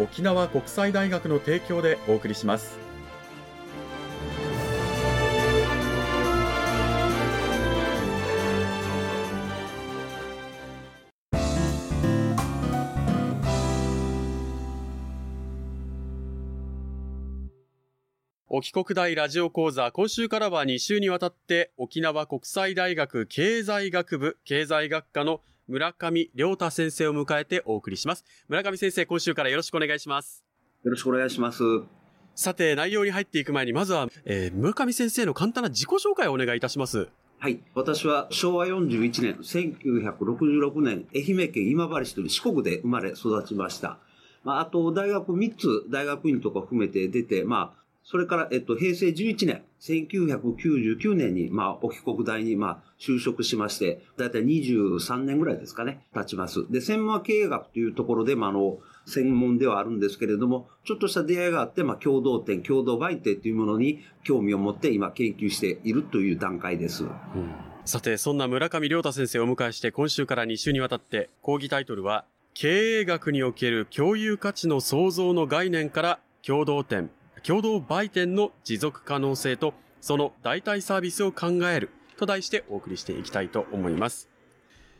沖縄国際大学の提供でお送りします。沖国大ラジオ講座今週からは2週にわたって沖縄国際大学経済学部経済学科の村上亮太先生を迎えてお送りします。村上先生、今週からよろしくお願いします。よろしくお願いします。さて、内容に入っていく前に、まずは、えー村上先生の簡単な自己紹介をお願いいたします。はい。私は昭和41年、1966年、愛媛県今治市という四国で生まれ育ちました。まあ、あと、大学3つ、大学院とか含めて出て、まあ、それから、えっと、平成11年、1999年に、まあ、沖国大に、まあ、就職しまして、だいたい23年ぐらいですかね、経ちます。で、専門は経営学というところで、まあ、あの、専門ではあるんですけれども、ちょっとした出会いがあって、まあ、共同店、共同売店というものに興味を持って今研究しているという段階です。さて、そんな村上亮太先生をお迎えして、今週から2週にわたって、講義タイトルは、経営学における共有価値の創造の概念から、共同店、共同売店の持続可能性と、その代替サービスを考える、と題してお送りしていきたいと思います。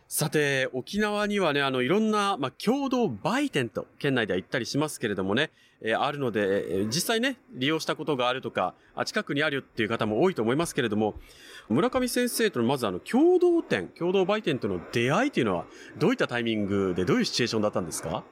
さて、沖縄にはね、あの、いろんな、まあ、共同売店と、県内では言ったりしますけれどもね、えーあるので、えー実際ね、利用したことがあるとか、あ近くにあるよっていう方も多いと思いますけれども、村上先生とのまずあの、共同店、共同売店との出会いというのは、どういったタイミングで、どういうシチュエーションだったんですか？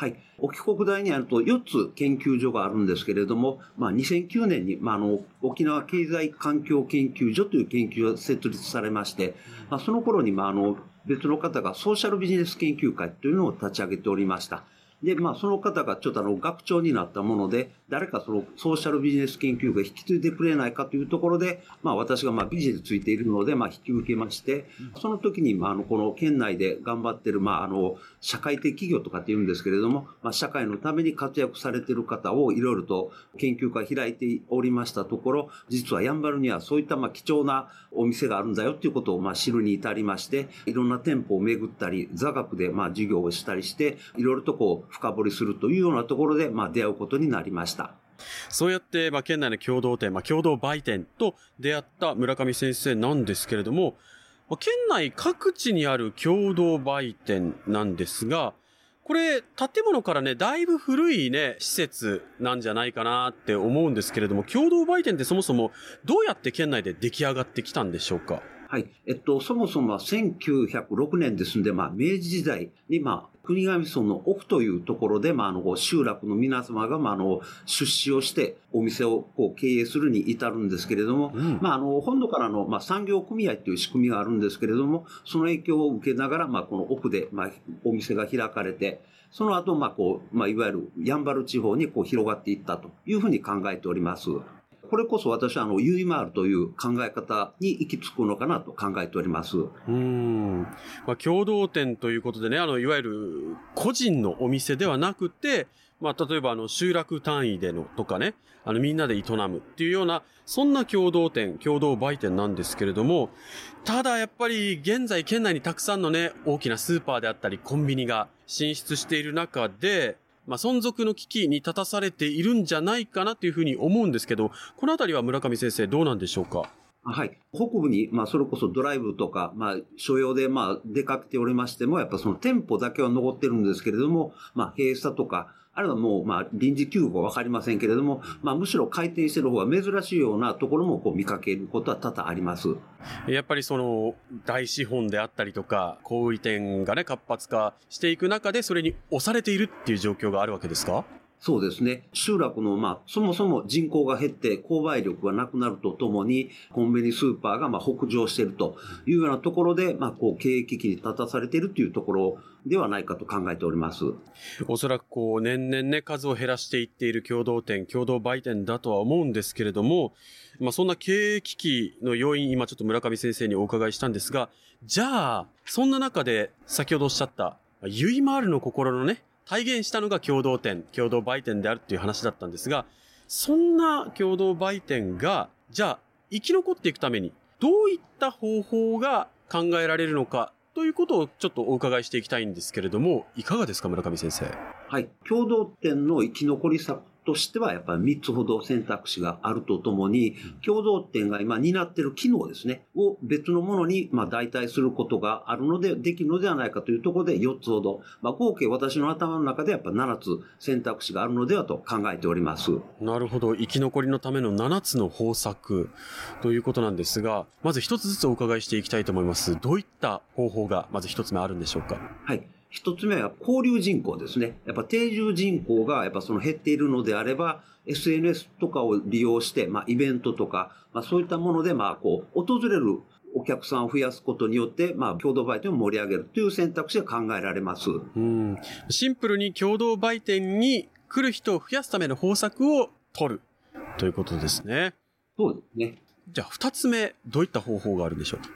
はい。沖国大にあると4つ研究所があるんですけれども、まあ、2009年に、まあ、あの、沖縄経済環境研究所という研究が設立されまして、まあ、その頃に、まあ、あの、別の方がソーシャルビジネス研究会というのを立ち上げておりました。で、まあ、その方がちょっとあの、学長になったもので、誰かその、ソーシャルビジネス研究が引き継いでくれないかというところで、まあ、私がまあ、ビジネスついているので、まあ、引き受けまして、その時に、まあ、あの、この県内で頑張ってる、まあ、あの、社会的企業とかって言うんですけれども、まあ、社会のために活躍されている方をいろいろと研究会開いておりましたところ、実はやんばるにはそういったまあ貴重なお店があるんだよっていうことをまあ知るに至りまして、いろんな店舗を巡ったり、座学でまあ授業をしたりして、いろいろとこう深掘りするというようなところでまあ出会うことになりました。そうやって、まあ、県内の共同店、まあ、共同売店と出会った村上先生なんですけれども、まあ県内各地にある共同売店なんですが、これ、建物からね、だいぶ古いね、施設なんじゃないかなって思うんですけれども、共同売店ってそもそもどうやって県内で出来上がってきたんでしょうか？はい。えっと、そもそもは1906年ですんで、まあ、明治時代に、まあ、国頭村の奥というところで、まあ、あの、集落の皆様が、まあ、あの、出資をして、お店をこう経営するに至るんですけれども、うんまあ、あの、本土からの、まあ、産業組合という仕組みがあるんですけれども、その影響を受けながら、まあ、この奥で、まあ、お店が開かれて、その後、まあ、こう、まあ、いわゆる、やんばる地方にこう広がっていったというふうに考えております。これこそ私はあの、ユイマールという考え方に行き着くのかなと考えております。うん。まあ、共同店ということでね、あの、いわゆる個人のお店ではなくて、まあ、例えばあの、集落単位でのとかね、あの、みんなで営むっていうような、そんな共同店、共同売店なんですけれども、ただやっぱり現在県内にたくさんのね、大きなスーパーであったりコンビニが進出している中で、まあ、存続の危機に立たされているんじゃないかなというふうに思うんですけど、このあたりは村上先生どうなんでしょうか？はい。北部に、まあ、それこそドライブとか、まあ、所要で、まあ、出かけておりましても、やっぱその店舗だけは残ってるんですけれども、まあ、閉鎖とか、あるいはもう、まあ、臨時休校はわかりませんけれども、まあ、むしろ回転してる方が珍しいようなところもこう見かけることは多々あります。やっぱりその、大資本であったりとか、小売店がね、活発化していく中で、それに押されているっていう状況があるわけですか？そうですね。集落の、まあ、そもそも人口が減って購買力がなくなるとともに、コンビニスーパーが、まあ、北上しているというようなところで、まあ、こう、経営危機に立たされているというところではないかと考えております。おそらく、こう、年々ね、数を減らしていっている共同店、共同売店だとは思うんですけれども、まあ、そんな経営危機の要因、今ちょっと村上先生にお伺いしたんですが、じゃあ、そんな中で、先ほどおっしゃった、ゆいまーるの心のね、体現したのが共同店、共同売店であるっていう話だったんですが、そんな共同売店が、じゃあ、生き残っていくために、どういった方法が考えられるのか、ということをちょっとお伺いしていきたいんですけれども、いかがですか、村上先生？はい。共同店の生き残り策としては、やっぱり3つほど選択肢があるとともに、共同店が今担っている機能ですね、を別のものに、まあ、代替することがあるので、できるのではないかというところで4つほど、まあ、合計私の頭の中でやっぱ7つ選択肢があるのではと考えております。なるほど。生き残りのための7つの方策ということなんですが、まず1つずつお伺いしていきたいと思います。どういった方法がまず1つ目あるんでしょうか？はい。一つ目は交流人口ですね。やっぱ定住人口がやっぱその減っているのであれば、SNS とかを利用して、まあイベントとか、まあそういったもので、まあこう、訪れるお客さんを増やすことによって、まあ、共同売店を盛り上げるという選択肢が考えられます。うん。シンプルに共同売店に来る人を増やすための方策を取るということですね。そうですね。じゃあ、二つ目、どういった方法があるんでしょうか？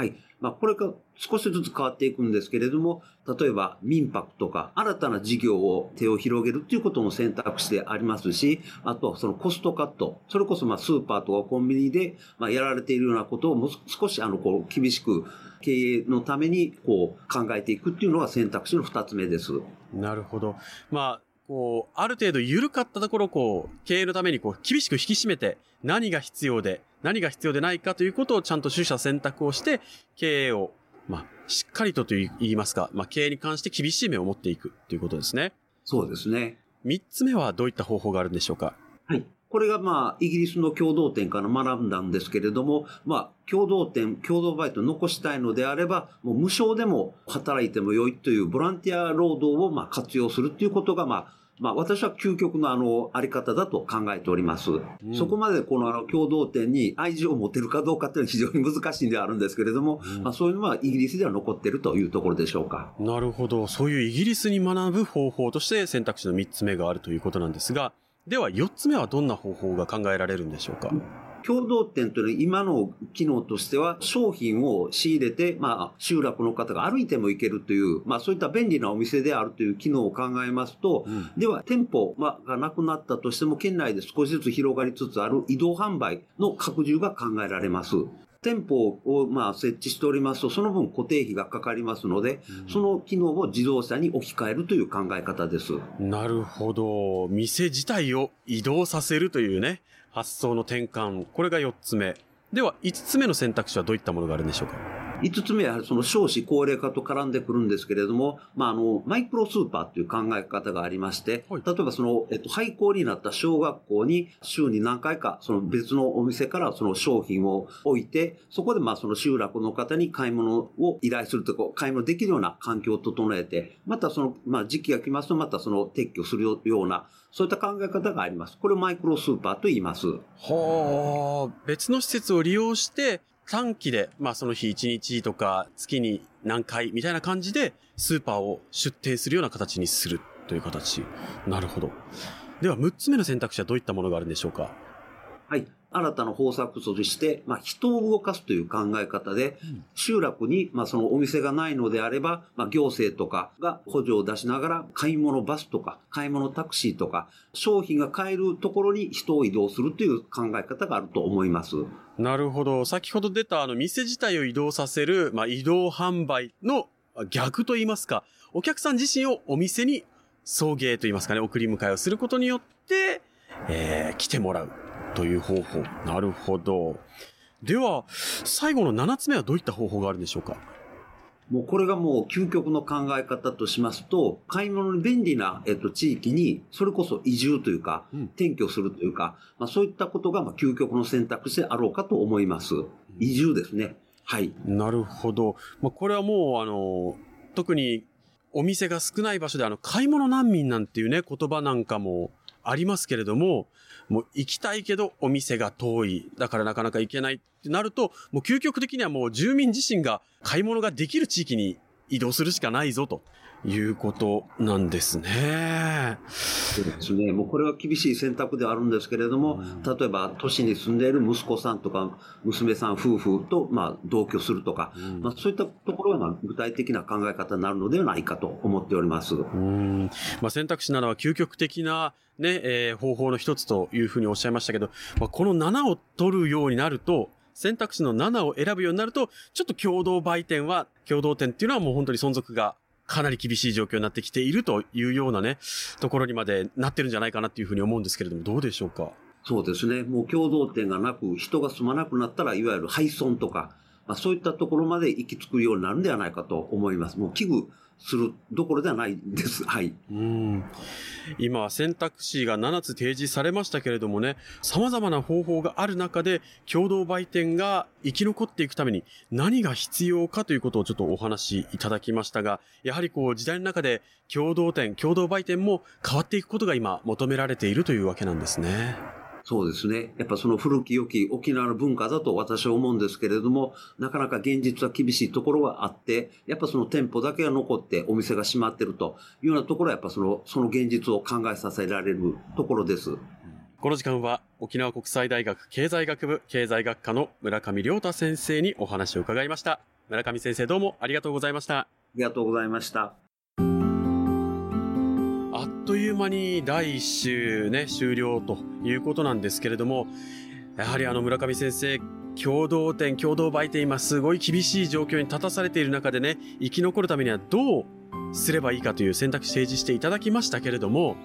はい。まあ、これが少しずつ変わっていくんですけれども、例えば民泊とか新たな事業を手を広げるっていうことも選択肢でありますし、あとはそのコストカット、それこそまあスーパーとかコンビニでまあやられているようなことをもう少しあのこう厳しく経営のためにこう考えていくっていうのが選択肢の二つ目です。なるほど。まあ、こう、ある程度緩かったところをこう、経営のためにこう、厳しく引き締めて、何が必要で、何が必要でないかということをちゃんと取捨選択をして、経営を、まあ、しっかりとと言いますか、まあ、経営に関して厳しい目を持っていくということですね。そうですね。三つ目はどういった方法があるんでしょうか？はい。これがまあ、イギリスの共同店から学んだんですけれども、まあ、共同店、共同バイトを残したいのであれば、もう無償でも働いても良いというボランティア労働をまあ活用するということが、まあ、まあ、私は究極のあの、あり方だと考えております。うん、そこまでこのあの、共同店に愛情を持てるかどうかっていうのは非常に難しいんではあるんですけれども、うん、まあ、そういうのはイギリスでは残っているというところでしょうか。なるほど。そういうイギリスに学ぶ方法として選択肢の3つ目があるということなんですが、では4つ目はどんな方法が考えられるんでしょうか、うん共同店というのは今の機能としては商品を仕入れて、まあ、集落の方が歩いても行けるという、まあ、そういった便利なお店であるという機能を考えますと、うん、では店舗がなくなったとしても県内で少しずつ広がりつつある移動販売の拡充が考えられます。店舗をまあ設置しておりますと、その分固定費がかかりますので、うん、その機能を自動車に置き換えるという考え方です。なるほど。店自体を移動させるというね。発想の転換。これが4つ目。では、5つ目の選択肢はどういったものがあるんでしょうか？5つ目はその少子高齢化と絡んでくるんですけれども、まあ、あの、マイクロスーパーという考え方がありまして、はい、例えばその、えっと、廃校になった小学校に週に何回か、その別のお店からその商品を置いて、そこでまあその集落の方に買い物を依頼するとか、買い物できるような環境を整えて、またその、まあ時期が来ますと、またその撤去するような、そういった考え方があります。これをマイクロスーパーと言います。はあ、別の施設を利用して、短期で、まあその日1日とか月に何回みたいな感じでスーパーを出店するような形にするという形。なるほど。では6つ目の選択肢はどういったものがあるんでしょうか？はい。新たな方策として、まあ、人を動かすという考え方で、集落に、まあ、そのお店がないのであれば、まあ、行政とかが補助を出しながら、買い物バスとか、買い物タクシーとか、商品が買えるところに人を移動するという考え方があると思います。なるほど。先ほど出たあの、店自体を移動させる、まあ、移動販売の逆と言いますか、お客さん自身をお店に送迎と言いますかね、送り迎えをすることによって、えー、来てもらう。という方法。なるほど。では、最後の7つ目はどういった方法があるんでしょうか？もうこれがもう究極の考え方としますと、買い物に便利な、えっと、地域に、それこそ移住というか、転居するというか、まあそういったことが、まあ究極の選択肢であろうかと思います。移住ですね。はい。なるほど。まあこれはもう、あの、特にお店が少ない場所で、あの、買い物難民なんていうね、言葉なんかもありますけれども、もう行きたいけどお店が遠い。だからなかなか行けないってなると、もう究極的にはもう住民自身が買い物ができる地域に移動するしかないぞということなんですね。そうですね。もうこれは厳しい選択ではあるんですけれども、例えば都市に住んでいる息子さんとか娘さん夫婦とまあ同居するとか、うん、まあ、そういったところが具体的な考え方になるのではないかと思っております。うんまあ、選択肢なのは究極的なね、えー、方法の一つというふうにおっしゃいましたけど、まあ、この7を取るようになると、選択肢の7を選ぶようになると、ちょっと共同売店は、共同店っていうのはもう本当に存続がかなり厳しい状況になってきているというようなね、ところにまでなってるんじゃないかなっていうふうに思うんですけれども、どうでしょうか？そうですね。もう共同店がなく、人が住まなくなったら、いわゆる廃村とか、まあ、そういったところまで行き着くようになるんではないかと思います。もう危惧するどころではないです。はい。うん。今、選択肢が7つ提示されましたけれどもね、様々な方法がある中で、共同売店が生き残っていくために何が必要かということをちょっとお話しいただきましたが、やはりこう時代の中で共同店、共同売店も変わっていくことが今求められているというわけなんですね。そうですね。やっぱその古き良き沖縄の文化だと私は思うんですけれども、なかなか現実は厳しいところがあって、やっぱその店舗だけが残ってお店が閉まってるというようなところはやっぱその、その現実を考えさせられるところです。この時間は沖縄国際大学経済学部経済学科の村上亮太先生にお話を伺いました。村上先生どうもありがとうございました。ありがとうございました。間に第1週ね、終了ということなんですけれども、やはりあの村上先生、共同店、共同売店、今すごい厳しい状況に立たされている中でね、生き残るためにはどうすればいいかという選択肢提示していただきましたけれども、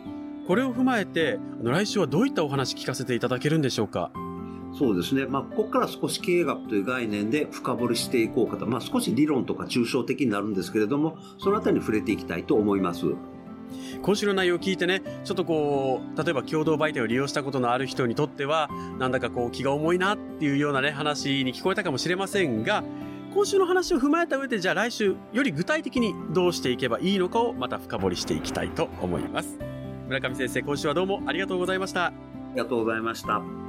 これを踏まえて、あの来週はどういったお話聞かせていただけるんでしょうか？そうですね。まあ、ここから少し経営学という概念で深掘りしていこうかと。まあ、少し理論とか抽象的になるんですけれども、そのあたりに触れていきたいと思います。今週の内容を聞いてね、ちょっとこう、例えば共同売店を利用したことのある人にとっては、なんだかこう気が重いなっていうようなね、話に聞こえたかもしれませんが、今週の話を踏まえた上で、じゃあ来週、より具体的にどうしていけばいいのかをまた深掘りしていきたいと思います。村上先生、今週はどうもありがとうございました。ありがとうございました。